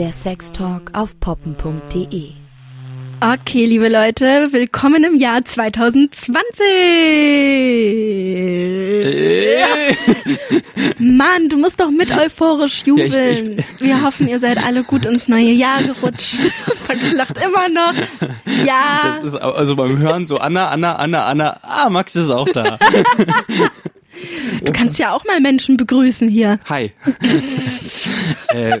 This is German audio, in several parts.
Der Sextalk auf poppen.de. Okay, liebe Leute, willkommen im Jahr 2020. Äh. Mann, du musst doch mit euphorisch jubeln. Ja, ich- ich- Wir hoffen, ihr seid alle gut ins neue Jahr gerutscht. Max lacht immer noch. Ja, Das ist also beim Hören so Anna, Anna, Anna, Anna. Ah, Max ist auch da. du kannst ja auch mal Menschen begrüßen hier. Hi. äh,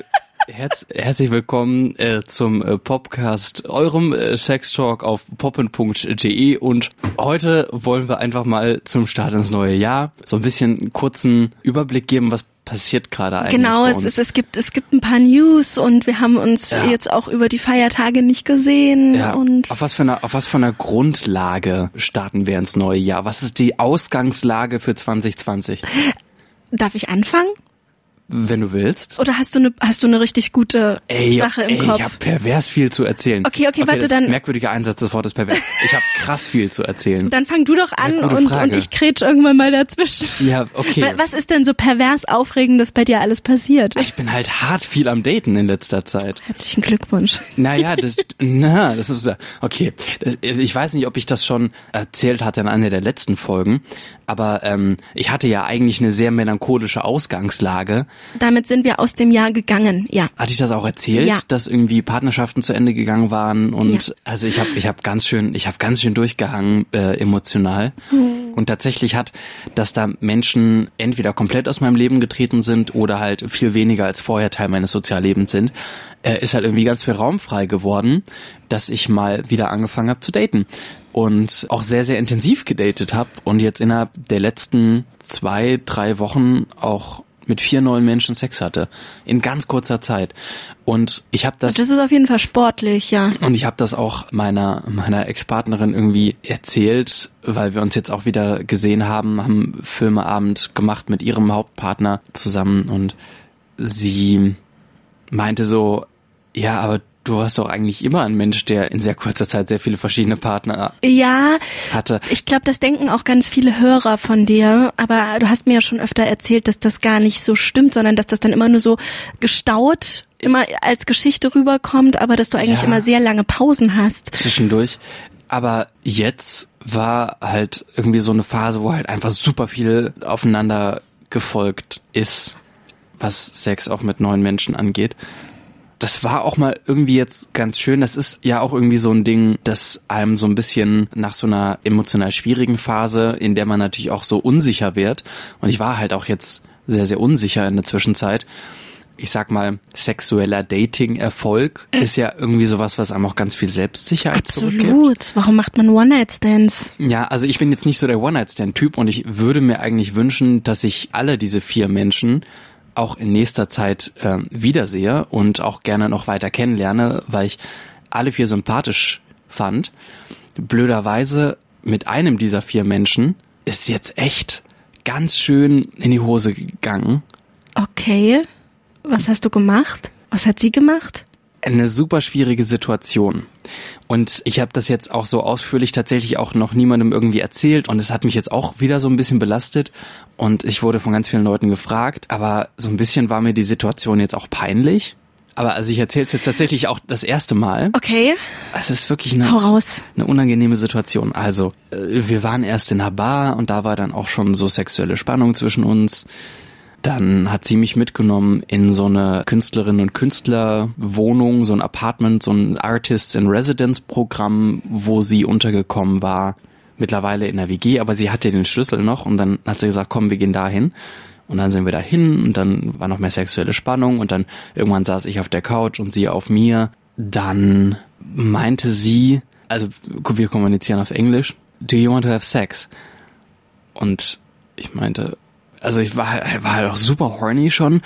herz, herzlich willkommen äh, zum äh, Popcast, eurem äh, Sextalk auf poppen.de und heute wollen wir einfach mal zum Start ins neue Jahr so ein bisschen einen kurzen Überblick geben, was passiert gerade eigentlich. Genau, es, ist, es gibt es gibt ein paar News und wir haben uns Ja. jetzt auch über die Feiertage nicht gesehen Ja, und auf was für einer, auf was für einer Grundlage starten wir ins neue Jahr? Was ist die Ausgangslage für 2020? darf ich anfangen? Wenn du willst. Oder hast du eine hast du eine richtig gute Ey, Sache im ey Kopf? ich habe pervers viel zu erzählen. Okay, okay, warte, das dann- merkwürdige Einsatz des Wortes pervers. Ich habe krass viel zu erzählen. Dann fang du doch an und, Frage. und ich kretsch irgendwann mal dazwischen. Ja, okay. Wa- Was ist denn so pervers Aufregendes bei dir alles passiert? Ich bin halt hart viel am Daten in letzter Zeit. Herzlichen Glückwunsch. Naja, das, na, das ist, okay. Das, ich weiß nicht, ob ich das schon erzählt hatte in einer der letzten Folgen, aber ähm, ich hatte ja eigentlich eine sehr melancholische Ausgangslage. Damit sind wir aus dem Jahr gegangen, ja. Hatte ich das auch erzählt, Ja. dass irgendwie Partnerschaften zu Ende gegangen waren und Ja. also ich habe ich habe ganz schön ich habe ganz schön durchgehangen äh, emotional Hm. und tatsächlich hat, dass da Menschen entweder komplett aus meinem Leben getreten sind oder halt viel weniger als vorher Teil meines Soziallebens sind, äh, ist halt irgendwie ganz viel Raum frei geworden, dass ich mal wieder angefangen habe zu daten und auch sehr sehr intensiv gedatet habe und jetzt innerhalb der letzten zwei drei Wochen auch mit vier neuen Menschen Sex hatte in ganz kurzer Zeit und ich habe das, Das ist auf jeden Fall sportlich, ja. und ich habe das auch meiner meiner Ex-Partnerin irgendwie erzählt, weil wir uns jetzt auch wieder gesehen haben, haben Filmeabend gemacht mit ihrem Hauptpartner zusammen und sie meinte so, ja, aber du warst doch eigentlich immer ein Mensch, der in sehr kurzer Zeit sehr viele verschiedene Partner Ja, hatte. ich glaube, das denken auch ganz viele Hörer von dir, aber du hast mir ja schon öfter erzählt, dass das gar nicht so stimmt, sondern dass das dann immer nur so gestaut immer als Geschichte rüberkommt, aber dass du eigentlich Ja. immer sehr lange Pausen hast. zwischendurch. Aber jetzt war halt irgendwie so eine Phase, wo halt einfach super viel aufeinander gefolgt ist, was Sex auch mit neuen Menschen angeht. Das war auch mal irgendwie jetzt ganz schön. Das ist ja auch irgendwie so ein Ding, das einem so ein bisschen nach so einer emotional schwierigen Phase, in der man natürlich auch so unsicher wird. Und ich war halt auch jetzt sehr, sehr unsicher in der Zwischenzeit. Ich sag mal, sexueller Dating-Erfolg ist ja irgendwie sowas, was einem auch ganz viel Selbstsicherheit zurückgibt. Absolut. Warum macht man One-Night-Stands? Ja, also ich bin jetzt nicht so der One-Night-Stand-Typ und ich würde mir eigentlich wünschen, dass ich alle diese vier Menschen auch in nächster Zeit äh, wiedersehe und auch gerne noch weiter kennenlerne, weil ich alle vier sympathisch fand. Blöderweise mit einem dieser vier Menschen ist jetzt echt ganz schön in die Hose gegangen. Okay. Was hast du gemacht? Was hat sie gemacht? eine super schwierige Situation. Und ich habe das jetzt auch so ausführlich tatsächlich auch noch niemandem irgendwie erzählt und es hat mich jetzt auch wieder so ein bisschen belastet und ich wurde von ganz vielen Leuten gefragt, aber so ein bisschen war mir die Situation jetzt auch peinlich. Aber also ich erzähle es jetzt tatsächlich auch das erste Mal. Okay, Es ist wirklich eine, eine unangenehme Situation. Also, äh, wir waren erst in einer Bar und da war dann auch schon so sexuelle Spannung zwischen uns. Dann hat sie mich mitgenommen in so eine Künstlerinnen und Künstlerwohnung, so ein Apartment, so ein Artists in Residence Programm, wo sie untergekommen war. Mittlerweile in der WG, aber sie hatte den Schlüssel noch und dann hat sie gesagt, komm, wir gehen dahin. Und dann sind wir dahin und dann war noch mehr sexuelle Spannung und dann irgendwann saß ich auf der Couch und sie auf mir. Dann meinte sie, also wir kommunizieren auf Englisch, do you want to have sex? Und ich meinte, also ich war, war halt auch super horny schon.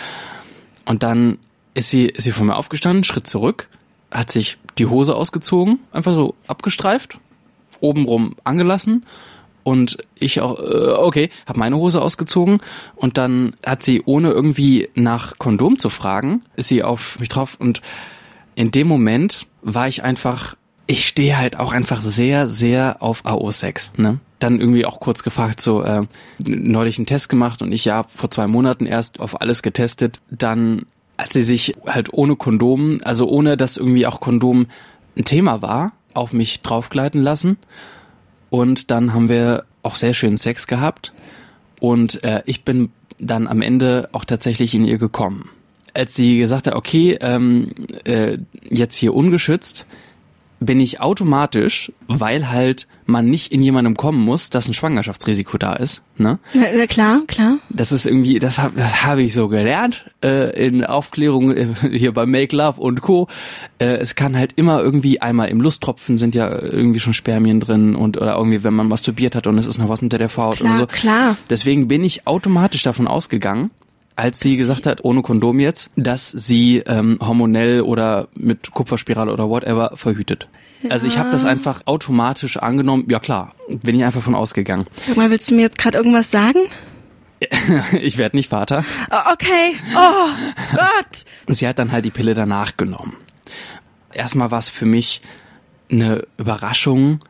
Und dann ist sie, ist sie von mir aufgestanden, Schritt zurück, hat sich die Hose ausgezogen, einfach so abgestreift, obenrum angelassen. Und ich auch, äh, okay, habe meine Hose ausgezogen. Und dann hat sie, ohne irgendwie nach Kondom zu fragen, ist sie auf mich drauf. Und in dem Moment war ich einfach, ich stehe halt auch einfach sehr, sehr auf AO-Sex, ne? Dann irgendwie auch kurz gefragt, so, äh, neulich einen Test gemacht und ich ja vor zwei Monaten erst auf alles getestet. Dann als sie sich halt ohne Kondom, also ohne dass irgendwie auch Kondom ein Thema war, auf mich draufgleiten lassen. Und dann haben wir auch sehr schön Sex gehabt. Und äh, ich bin dann am Ende auch tatsächlich in ihr gekommen. Als sie gesagt hat, okay, ähm, äh, jetzt hier ungeschützt, bin ich automatisch, weil halt man nicht in jemandem kommen muss, dass ein Schwangerschaftsrisiko da ist. Ne? Na, na klar, klar. Das ist irgendwie, das habe das hab ich so gelernt äh, in Aufklärung äh, hier bei Make Love und Co. Äh, es kann halt immer irgendwie einmal im Lusttropfen sind ja irgendwie schon Spermien drin und oder irgendwie, wenn man masturbiert hat und es ist noch was unter der Haut Klar, und so. klar. Deswegen bin ich automatisch davon ausgegangen, als sie gesagt hat, ohne Kondom jetzt, dass sie ähm, hormonell oder mit Kupferspirale oder whatever verhütet. Also ich habe das einfach automatisch angenommen. Ja klar, bin ich einfach von ausgegangen. Sag mal, willst du mir jetzt gerade irgendwas sagen? ich werde nicht Vater. Oh, okay. Oh Gott. Sie hat dann halt die Pille danach genommen. Erstmal war es für mich eine Überraschung,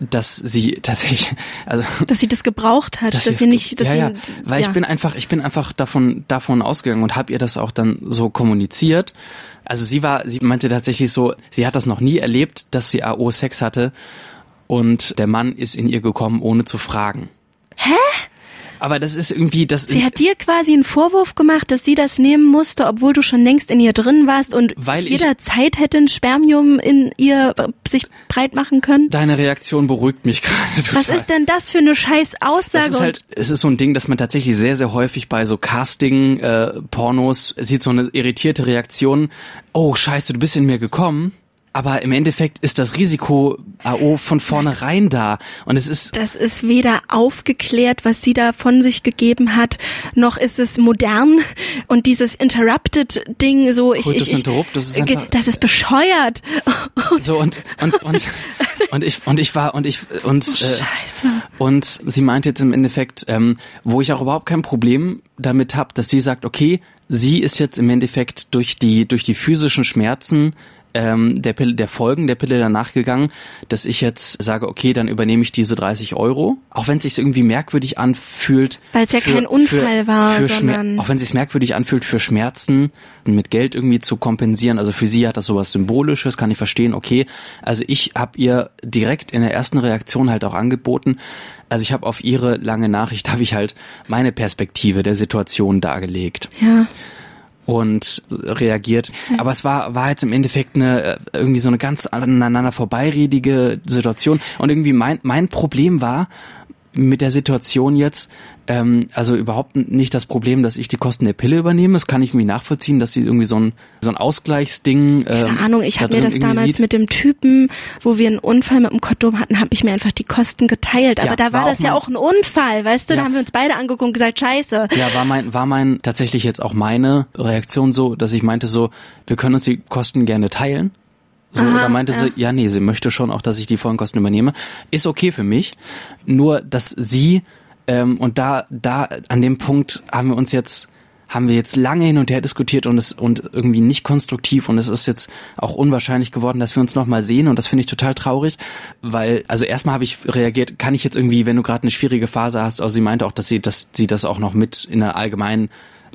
dass sie tatsächlich, also Dass sie das gebraucht hat, dass, sie es sie nicht, dass ja, sie, ja, weil ich bin einfach, ich bin einfach davon davon ausgegangen und habe ihr das auch dann so kommuniziert. Also sie war, sie meinte tatsächlich so, sie hat das noch nie erlebt, dass sie AO Sex hatte und der Mann ist in ihr gekommen, ohne zu fragen. Hä? Aber das ist irgendwie, das Sie hat dir quasi einen Vorwurf gemacht, dass sie das nehmen musste, obwohl du schon längst in ihr drin warst und Weil jederzeit hätte ein Spermium in ihr äh, sich breit machen können. deine Reaktion beruhigt mich gerade total. Was ist denn das für eine scheiß Das Aussage? ist halt, es ist so ein Ding, dass man tatsächlich sehr, sehr häufig bei so Casting-Pornos sieht so eine irritierte Reaktion. Oh, scheiße, du bist in mir gekommen. Aber im Endeffekt ist das Risiko AO von vornherein da. Und es ist, das ist weder aufgeklärt, was sie da von sich gegeben hat, noch ist es modern. Und dieses Interrupted-Ding, so ich, Coitus ich, ich interruptus ist äh, einfach- das ist bescheuert. so und, und, und, und ich, und ich war, und ich, und, äh, Scheiße. Und sie meint jetzt im Endeffekt, ähm, wo ich auch überhaupt kein Problem damit habe, dass sie sagt, okay, sie ist jetzt im Endeffekt durch die durch die physischen Schmerzen ähm, der Pille, der Folgen der Pille danach gegangen, dass ich jetzt sage, okay, dann übernehme ich diese 30 Euro, auch wenn es sich irgendwie merkwürdig anfühlt. Weil es ja für- kein Unfall für, war, für sondern- auch wenn es sich merkwürdig anfühlt, für Schmerzen mit Geld irgendwie zu kompensieren. Also für sie hat das sowas Symbolisches, kann ich verstehen, okay. Also ich habe ihr direkt in der ersten Reaktion halt auch angeboten, also ich habe auf ihre lange Nachricht, habe ich halt meine Perspektive der Situation dargelegt Ja. Und reagiert. Aber es war, war jetzt im Endeffekt eine, äh, irgendwie so eine ganz aneinander vorbeiredige Situation. Und irgendwie mein, mein Problem war mit der Situation jetzt, ähm, also überhaupt nicht das Problem, dass ich die Kosten der Pille übernehme. Das kann ich irgendwie nachvollziehen, dass sie irgendwie so ein, so ein Ausgleichsding. Ähm, Keine Ahnung, ich da habe mir drin das damals sieht. mit dem Typen, wo wir einen Unfall mit dem Kondom hatten, habe ich mir einfach die Kosten geteilt. Aber Ja, da war, war das ja auch ein Unfall, weißt du? Da Ja. haben wir uns beide angeguckt und gesagt, scheiße. Ja, war mein, war mein, tatsächlich jetzt auch meine Reaktion so, dass ich meinte so, wir können uns die Kosten gerne teilen. So, Aha, da meinte ja. sie, ja, nee, sie möchte schon auch, dass ich die vollen Kosten übernehme. Ist okay für mich. Nur, dass sie, ähm, und da, da, an dem Punkt haben wir uns jetzt, haben wir jetzt lange hin und her diskutiert und es, und irgendwie nicht konstruktiv und es ist jetzt auch unwahrscheinlich geworden, dass wir uns nochmal sehen und das finde ich total traurig, weil, also erstmal habe ich reagiert, kann ich jetzt irgendwie, wenn du gerade eine schwierige Phase hast, also sie meinte auch, dass sie, dass sie das auch noch mit in der allgemeinen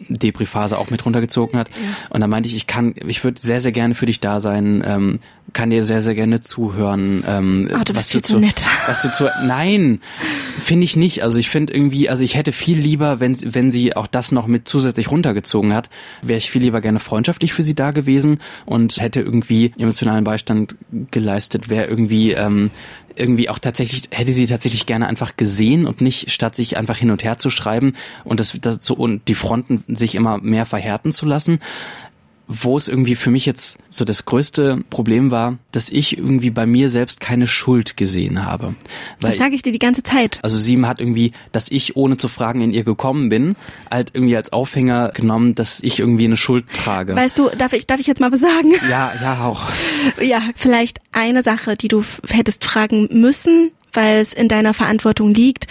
Depri-Phase auch mit runtergezogen hat. Und da meinte ich, ich kann, ich würde sehr, sehr gerne für dich da sein, ähm, kann dir sehr, sehr gerne zuhören. Ähm, Oh, du was bist viel zu nett. Was du zu, nein, finde ich nicht. Also ich finde irgendwie, also ich hätte viel lieber, wenn, sie- wenn sie auch das noch mit zusätzlich runtergezogen hat, wäre ich viel lieber gerne freundschaftlich für sie da gewesen und hätte irgendwie emotionalen Beistand geleistet, wäre irgendwie, ähm, irgendwie auch tatsächlich, hätte sie tatsächlich gerne einfach gesehen und nicht statt sich einfach hin und her zu schreiben und das, das so und die Fronten sich immer mehr verhärten zu lassen. Wo es irgendwie für mich jetzt so das größte Problem war, dass ich irgendwie bei mir selbst keine Schuld gesehen habe. Weil Das sage ich dir die ganze Zeit. also sie hat irgendwie, dass ich ohne zu fragen in ihr gekommen bin, halt irgendwie als Aufhänger genommen, dass ich irgendwie eine Schuld trage. Weißt du, darf ich, darf ich jetzt mal was sagen? ja, ja, auch. Ja, vielleicht eine Sache, die du hättest fragen müssen, weil es in deiner Verantwortung liegt.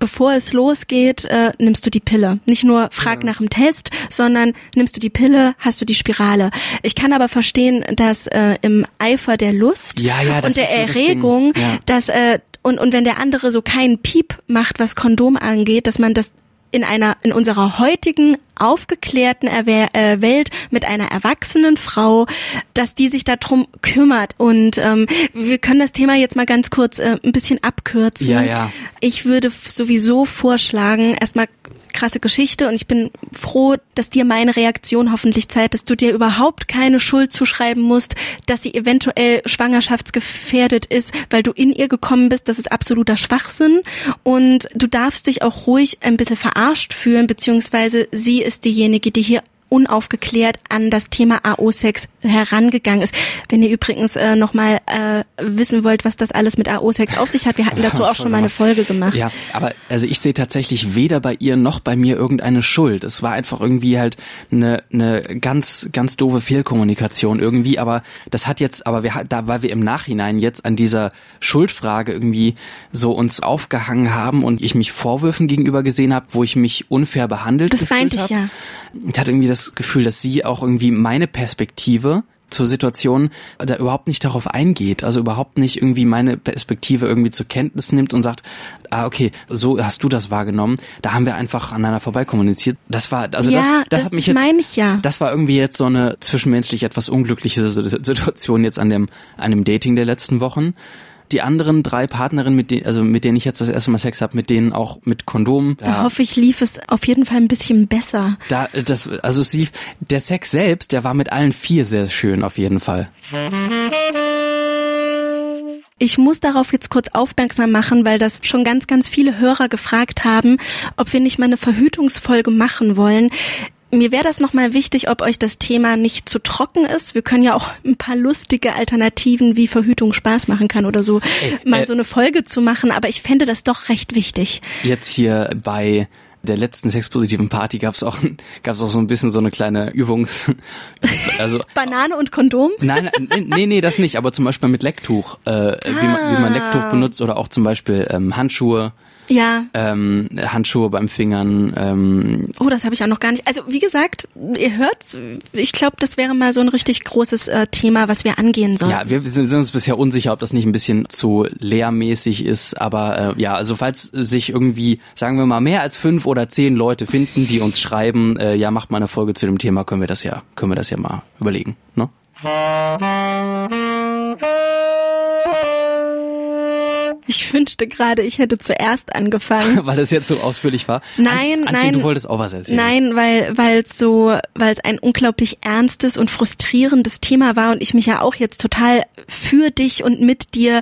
Bevor es losgeht, äh, nimmst du die Pille. Nicht nur frag nach dem Test, sondern nimmst du die Pille, hast du die Spirale. Ich kann aber verstehen, dass äh, im Eifer der Lust Ja, ja, das und der so das. Erregung, Ja. dass äh, und und wenn der andere so keinen Piep macht, was Kondom angeht, dass man das in einer in unserer heutigen aufgeklärten Erwer äh, Welt mit einer erwachsenen Frau, dass die sich darum kümmert. Und ähm, wir können das Thema jetzt mal ganz kurz äh, ein bisschen abkürzen. Ja, ja. Ich würde sowieso vorschlagen, erstmal krasse Geschichte und ich bin froh, dass dir meine Reaktion hoffentlich zeigt, dass du dir überhaupt keine Schuld zuschreiben musst, dass sie eventuell schwangerschaftsgefährdet ist, weil du in ihr gekommen bist. Das ist absoluter Schwachsinn und du darfst dich auch ruhig ein bisschen verarscht fühlen, beziehungsweise sie ist diejenige, die hier unaufgeklärt an das Thema AO-Sex herangegangen ist. Wenn ihr übrigens äh, nochmal äh, wissen wollt, was das alles mit AO-Sex auf sich hat, wir hatten dazu auch schon mal eine Folge gemacht. Ja, aber also ich sehe tatsächlich weder bei ihr noch bei mir irgendeine Schuld. Es war einfach irgendwie halt eine, eine ganz, ganz doofe Fehlkommunikation irgendwie, aber das hat jetzt, aber wir da, weil wir im Nachhinein jetzt an dieser Schuldfrage irgendwie so uns aufgehangen haben und ich mich Vorwürfen gegenüber gesehen habe, wo ich mich unfair behandelt Das meinte ich hab. ja. Ich hatte irgendwie das Gefühl, dass sie auch irgendwie meine Perspektive zur Situation da überhaupt nicht darauf eingeht, also überhaupt nicht irgendwie meine Perspektive irgendwie zur Kenntnis nimmt und sagt, ah okay, so hast du das wahrgenommen. Da haben wir einfach aneinander vorbei kommuniziert. Das war also Ja, das, das, das hat mich jetzt ich ja. das war irgendwie jetzt so eine zwischenmenschlich etwas unglückliche Situation jetzt an dem an dem Dating der letzten Wochen. Die anderen drei Partnerinnen, mit denen, also mit denen ich jetzt das erste Mal Sex habe, mit denen auch mit Kondom. Da hoffe ich, lief es auf jeden Fall ein bisschen besser. Da, das, also es lief, der Sex selbst, der war mit allen vier sehr schön auf jeden Fall. Ich muss darauf jetzt kurz aufmerksam machen, weil das schon ganz, ganz viele Hörer gefragt haben, ob wir nicht mal eine Verhütungsfolge machen wollen. Mir wäre das nochmal wichtig, ob euch das Thema nicht zu trocken ist. Wir können ja auch ein paar lustige Alternativen, wie Verhütung Spaß machen kann oder so, Ey, mal äh, so eine Folge zu machen. Aber ich fände das doch recht wichtig. Jetzt hier bei der letzten sexpositiven Party gab's auch gab's auch so ein bisschen so eine kleine Übungs also Banane und Kondom? Nein, nein, nee, nee, das nicht, aber zum Beispiel mit Lecktuch, äh, wie, man, wie man Lecktuch benutzt oder auch zum Beispiel ähm, Handschuhe, Ja. ähm, Handschuhe beim Fingern, ähm, Oh, das habe ich auch noch gar nicht. Also wie gesagt, ihr hört's. Ich glaube, das wäre mal so ein richtig großes äh, Thema, was wir angehen sollen. Ja, wir sind, sind uns bisher unsicher, ob das nicht ein bisschen zu lehrmäßig ist, aber äh, ja, also falls sich irgendwie, sagen wir mal, mehr als fünf oder zehn Leute finden, die uns schreiben, äh, ja, macht mal eine Folge zu dem Thema, können wir das ja, können wir das ja mal überlegen, ne? Ich wünschte gerade, ich hätte zuerst angefangen. Weil es jetzt so ausführlich war. Nein, Antje, nein. du wolltest auch was erzählen. Nein, weil weil es so, weil es ein unglaublich ernstes und frustrierendes Thema war und ich mich ja auch jetzt total für dich und mit dir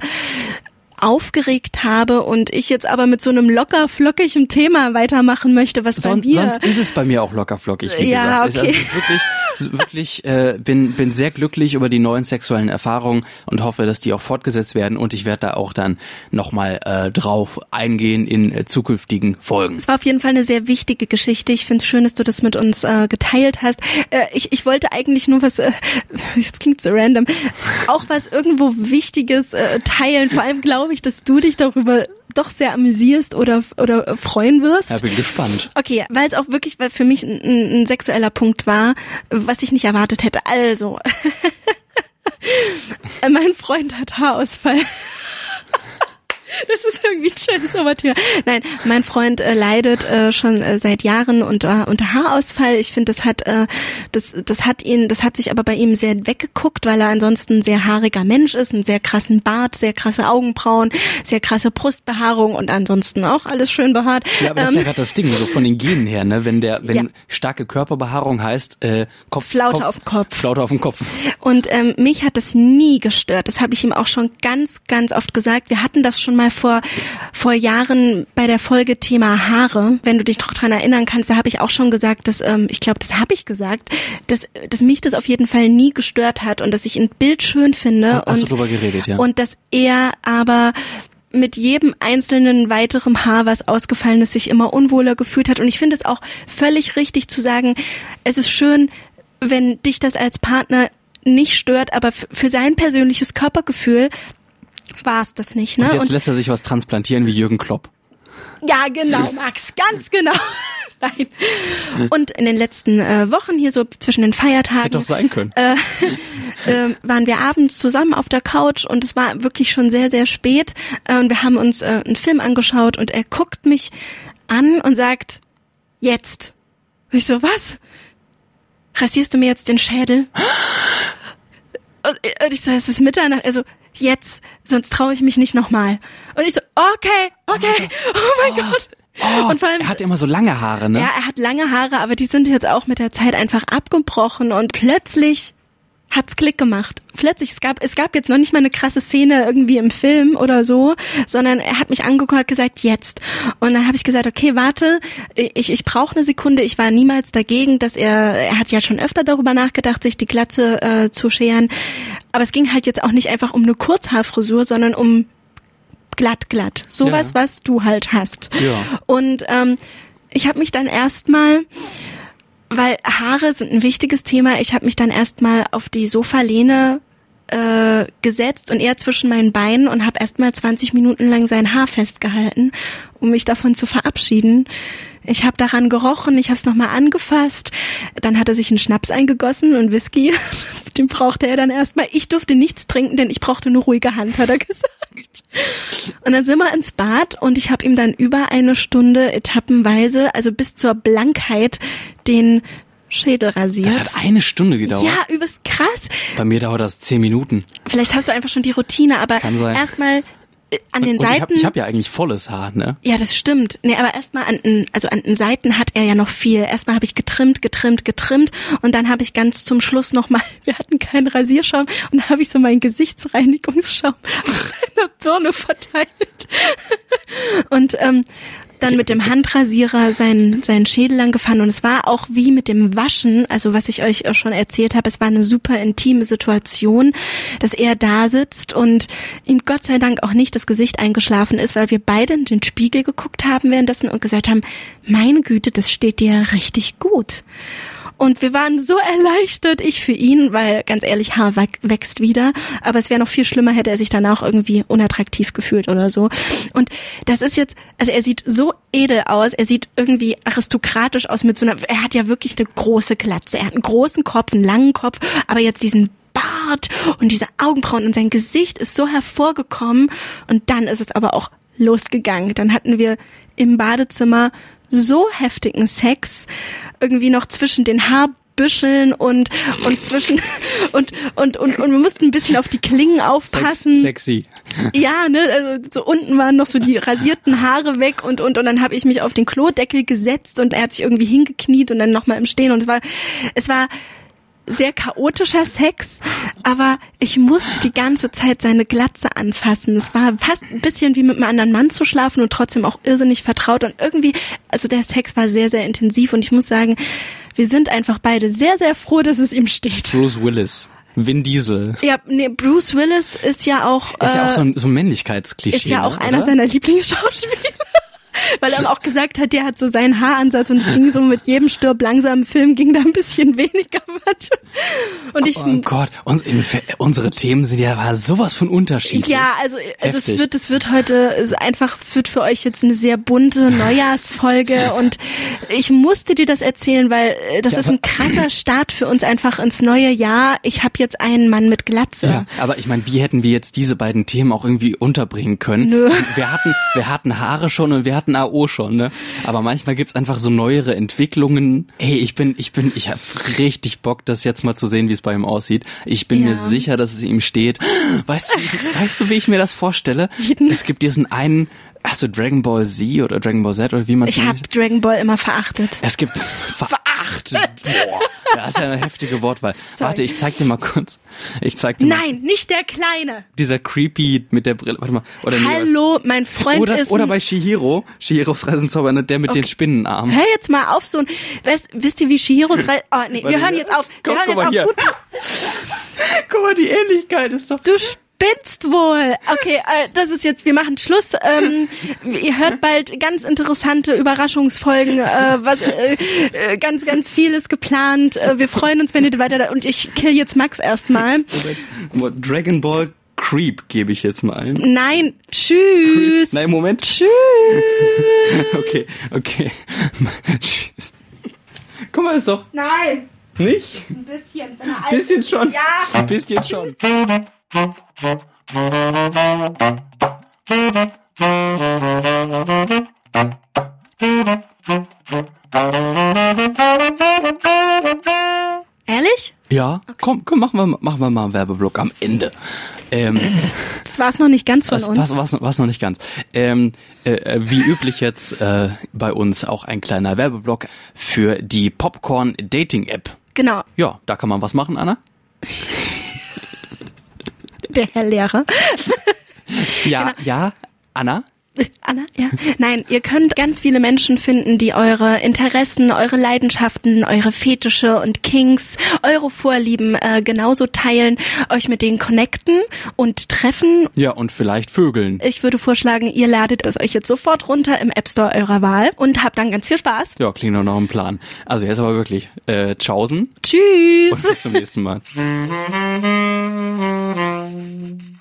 aufgeregt habe und ich jetzt aber mit so einem locker flockigen Thema weitermachen möchte, was Son, bei mir sonst ist es bei mir auch locker flockig, wie Ja, gesagt. okay. Ist also wirklich, wirklich äh, bin, bin sehr glücklich über die neuen sexuellen Erfahrungen und hoffe, dass die auch fortgesetzt werden und ich werde da auch dann nochmal äh, drauf eingehen in äh, zukünftigen Folgen. Es war auf jeden Fall eine sehr wichtige Geschichte. Ich finde es schön, dass du das mit uns äh, geteilt hast. Äh, ich, ich wollte eigentlich nur was, äh, jetzt klingt so random, auch was irgendwo Wichtiges äh, teilen. Vor allem glaube ich, dass du dich darüber doch sehr amüsierst oder, oder freuen wirst. Ja, bin gespannt. Okay, weil es auch wirklich weil für mich ein, ein sexueller Punkt war, was ich nicht erwartet hätte. Also, mein Freund hat Haarausfall. Das ist irgendwie ein schönes Ouvertüre. Nein, mein Freund äh, leidet äh, schon äh, seit Jahren unter, unter Haarausfall. Ich finde, das hat, äh, das, das hat ihn, das hat sich aber bei ihm sehr weggeguckt, weil er ansonsten ein sehr haariger Mensch ist, einen sehr krassen Bart, sehr krasse Augenbrauen, sehr krasse Brustbehaarung und ansonsten auch alles schön behaart. Ja, aber das ist ja gerade das Ding, so von den Genen her, ne? Wenn der, wenn Ja. starke Körperbehaarung heißt, äh, Kopf, Flaute Kopf, auf dem Kopf. Flaute auf dem Kopf. Und ähm, mich hat das nie gestört. Das habe ich ihm auch schon ganz, ganz oft gesagt. Wir hatten das schon mal vor vor Jahren bei der Folge Thema Haare. Wenn du dich noch dran erinnern kannst, da habe ich auch schon gesagt, dass ähm, ich glaube, das habe ich gesagt, dass dass mich das auf jeden Fall nie gestört hat und dass ich ein Bild schön finde Hast du und drüber geredet, ja? und dass er aber mit jedem einzelnen weiteren Haar, was ausgefallen ist, sich immer unwohler gefühlt hat. Und ich finde es auch völlig richtig zu sagen, es ist schön, wenn dich das als Partner nicht stört, aber für sein persönliches Körpergefühl war es das nicht. Ne? und jetzt lässt er sich was transplantieren wie Jürgen Klopp. Ja, genau, Max, ganz genau. Nein. Und in den letzten äh, Wochen hier so zwischen den Feiertagen Hätte doch sein können. äh, äh, waren wir abends zusammen auf der Couch und es war wirklich schon sehr, sehr spät. Äh, und wir haben uns äh, einen Film angeschaut und er guckt mich an und sagt, jetzt. Und ich so, was? Rasierst du mir jetzt den Schädel? Und und ich so, es ist Mitternacht, also jetzt, sonst traue ich mich nicht nochmal. Und ich so, okay, okay, oh mein Gott. Oh, und vor allem, er hat immer so lange Haare, ne? ja, er hat lange Haare, aber die sind jetzt auch mit der Zeit einfach abgebrochen und plötzlich hat's Klick gemacht. Plötzlich, es gab, es gab jetzt noch nicht mal eine krasse Szene irgendwie im Film oder so, sondern er hat mich angeguckt und gesagt, jetzt. Und dann habe ich gesagt, okay, warte, ich, ich brauche eine Sekunde. Ich war niemals dagegen, dass er, er hat ja schon öfter darüber nachgedacht, sich die Glatze äh, zu scheren. Aber es ging halt jetzt auch nicht einfach um eine Kurzhaarfrisur, sondern um glatt, glatt. Sowas, Ja. was du halt hast. Ja. Und ähm, ich habe mich dann erstmal, weil Haare sind ein wichtiges Thema, ich habe mich dann erstmal auf die Sofalehne äh, gesetzt und eher zwischen meinen Beinen und habe erstmal 20 Minuten lang sein Haar festgehalten, um mich davon zu verabschieden. Ich habe daran gerochen, ich habe es nochmal angefasst. Dann hat er sich einen Schnaps eingegossen und Whisky. Den brauchte er dann erstmal. Ich durfte nichts trinken, denn ich brauchte eine ruhige Hand, hat er gesagt. Und dann sind wir ins Bad und ich habe ihm dann über eine Stunde etappenweise, also bis zur Blankheit, den Schädel rasiert. Das hat eine Stunde gedauert. ja, übelst krass. Bei mir dauert das zehn Minuten. Vielleicht hast du einfach schon die Routine, aber erstmal an den Und ich Seiten. habe ich hab ja eigentlich volles Haar, ne? Ja, das stimmt. Nee, aber erstmal an den, also an den Seiten hat er ja noch viel. Erstmal habe ich getrimmt, getrimmt, getrimmt und dann habe ich ganz zum Schluss nochmal, wir hatten keinen Rasierschaum und dann habe ich so meinen Gesichtsreinigungsschaum auf seiner Birne verteilt. und ähm, dann mit dem Handrasierer seinen, seinen Schädel lang gefahren und es war auch wie mit dem Waschen, also was ich euch auch schon erzählt habe, es war eine super intime Situation, dass er da sitzt und ihm Gott sei Dank auch nicht das Gesicht eingeschlafen ist, weil wir beide in den Spiegel geguckt haben währenddessen und gesagt haben, meine Güte, das steht dir richtig gut. Und wir waren so erleichtert, ich für ihn, weil ganz ehrlich, Haar wächst wieder. Aber es wäre noch viel schlimmer, hätte er sich danach irgendwie unattraktiv gefühlt oder so. Und das ist jetzt, also er sieht so edel aus, er sieht irgendwie aristokratisch aus mit so einer, er hat ja wirklich eine große Glatze. Er hat einen großen Kopf, einen langen Kopf, aber jetzt diesen Bart und diese Augenbrauen und sein Gesicht ist so hervorgekommen. Und dann ist es aber auch losgegangen. Dann hatten wir im Badezimmer so heftigen Sex, irgendwie noch zwischen den Haarbüscheln und und zwischen und und und und wir mussten ein bisschen auf die Klingen aufpassen. Sex, sexy. Ja, ne, also so unten waren noch so die rasierten Haare weg und und und dann habe ich mich auf den Klodeckel gesetzt und er hat sich irgendwie hingekniet und dann nochmal im Stehen und es war es war sehr chaotischer Sex, aber ich musste die ganze Zeit seine Glatze anfassen. Es war fast ein bisschen wie mit einem anderen Mann zu schlafen und trotzdem auch irrsinnig vertraut und irgendwie, also der Sex war sehr, sehr intensiv und ich muss sagen, wir sind einfach beide sehr, sehr froh, dass es ihm steht. Bruce Willis. Vin Diesel. Ja, nee, Bruce Willis ist ja auch, Ist ja auch so äh, ein, so ein Männlichkeitsklischee. ist ja auch ne, einer oder? seiner Lieblingsschauspieler. Weil er auch gesagt hat, der hat so seinen Haaransatz und es ging so mit jedem Stirb langsam im Film ging da ein bisschen weniger was. Und ich, Oh Gott, unsere Themen sind ja sowas von unterschiedlich. ja, also, also es wird, es wird heute einfach, es wird für euch jetzt eine sehr bunte Neujahrsfolge und ich musste dir das erzählen, weil äh, das Ja, ist ein krasser Start für uns einfach ins neue Jahr. Ich habe jetzt einen Mann mit Glatze. Ja, aber ich meine, wie hätten wir jetzt diese beiden Themen auch irgendwie unterbringen können? Nö. Wir hatten, wir hatten Haare schon und wir hatten AO schon, ne? Aber manchmal gibt's einfach so neuere Entwicklungen. Hey, ich bin, ich bin, ich habe richtig Bock, das jetzt mal zu sehen, wie es bei ihm aussieht. Ich bin Ja. mir sicher, dass es ihm steht. Weißt du, wie- weißt du, wie ich mir das vorstelle? Es gibt diesen einen, hast du Dragon Ball Z oder Dragon Ball Z oder wie man es Ich habe Dragon Ball immer verachtet. es gibt verachtet. Boah, das ist ja eine heftige Wortwahl. Sorry. Warte, ich zeig dir mal kurz. Ich zeig dir mal Nein, nicht der Kleine. dieser creepy mit der Brille. Warte mal. Oder nee, Hallo, mein Freund oder, ist oder bei Shihiro, Shihiros Reisenzauber, ne, der mit den Spinnenarmen. Hör jetzt mal auf, so ein. Weißt, wisst ihr, wie Shihiros Reise. Oh, nee, wir hören jetzt auf. Wir komm, hören guck mal jetzt auf. hier. Gut, Guck mal, die Ähnlichkeit ist doch. du spinnst wohl. Okay, äh, das ist jetzt, wir machen Schluss. Ähm, ihr hört bald ganz interessante Überraschungsfolgen. Äh, was, äh, äh, ganz, ganz viel ist geplant. Äh, wir freuen uns, wenn ihr weiter. Und ich kill jetzt Max erstmal. Moment. Dragon Ball Creep gebe ich jetzt mal ein. Nein, tschüss. Nein, Moment. Tschüss. Okay, okay. Tschüss. Guck mal, ist doch Nein, nicht? ein bisschen. Alt Bisschen schon. Ja. Ein bisschen schon. Ehrlich? Ja, okay. komm, komm, machen wir, machen wir mal einen Werbeblock am Ende. Ähm, das war es noch nicht ganz von das uns. Was war's noch nicht ganz. Ähm, äh, äh, wie üblich jetzt äh, bei uns auch ein kleiner Werbeblock für die Popcorn Dating App. Genau. Ja, da kann man was machen, Anna. der Herr Lehrer. Ja, ja, Anna? Anna, ja. Nein, ihr könnt ganz viele Menschen finden, die eure Interessen, eure Leidenschaften, eure Fetische und Kinks, eure Vorlieben äh, genauso teilen, euch mit denen connecten und treffen. Ja, und vielleicht Vögeln. Ich würde vorschlagen, ihr ladet es euch jetzt sofort runter im App Store eurer Wahl und habt dann ganz viel Spaß. Ja, klingt doch noch ein Plan. Also jetzt aber wirklich, äh, tschaußen Tschüss! und bis zum nächsten Mal.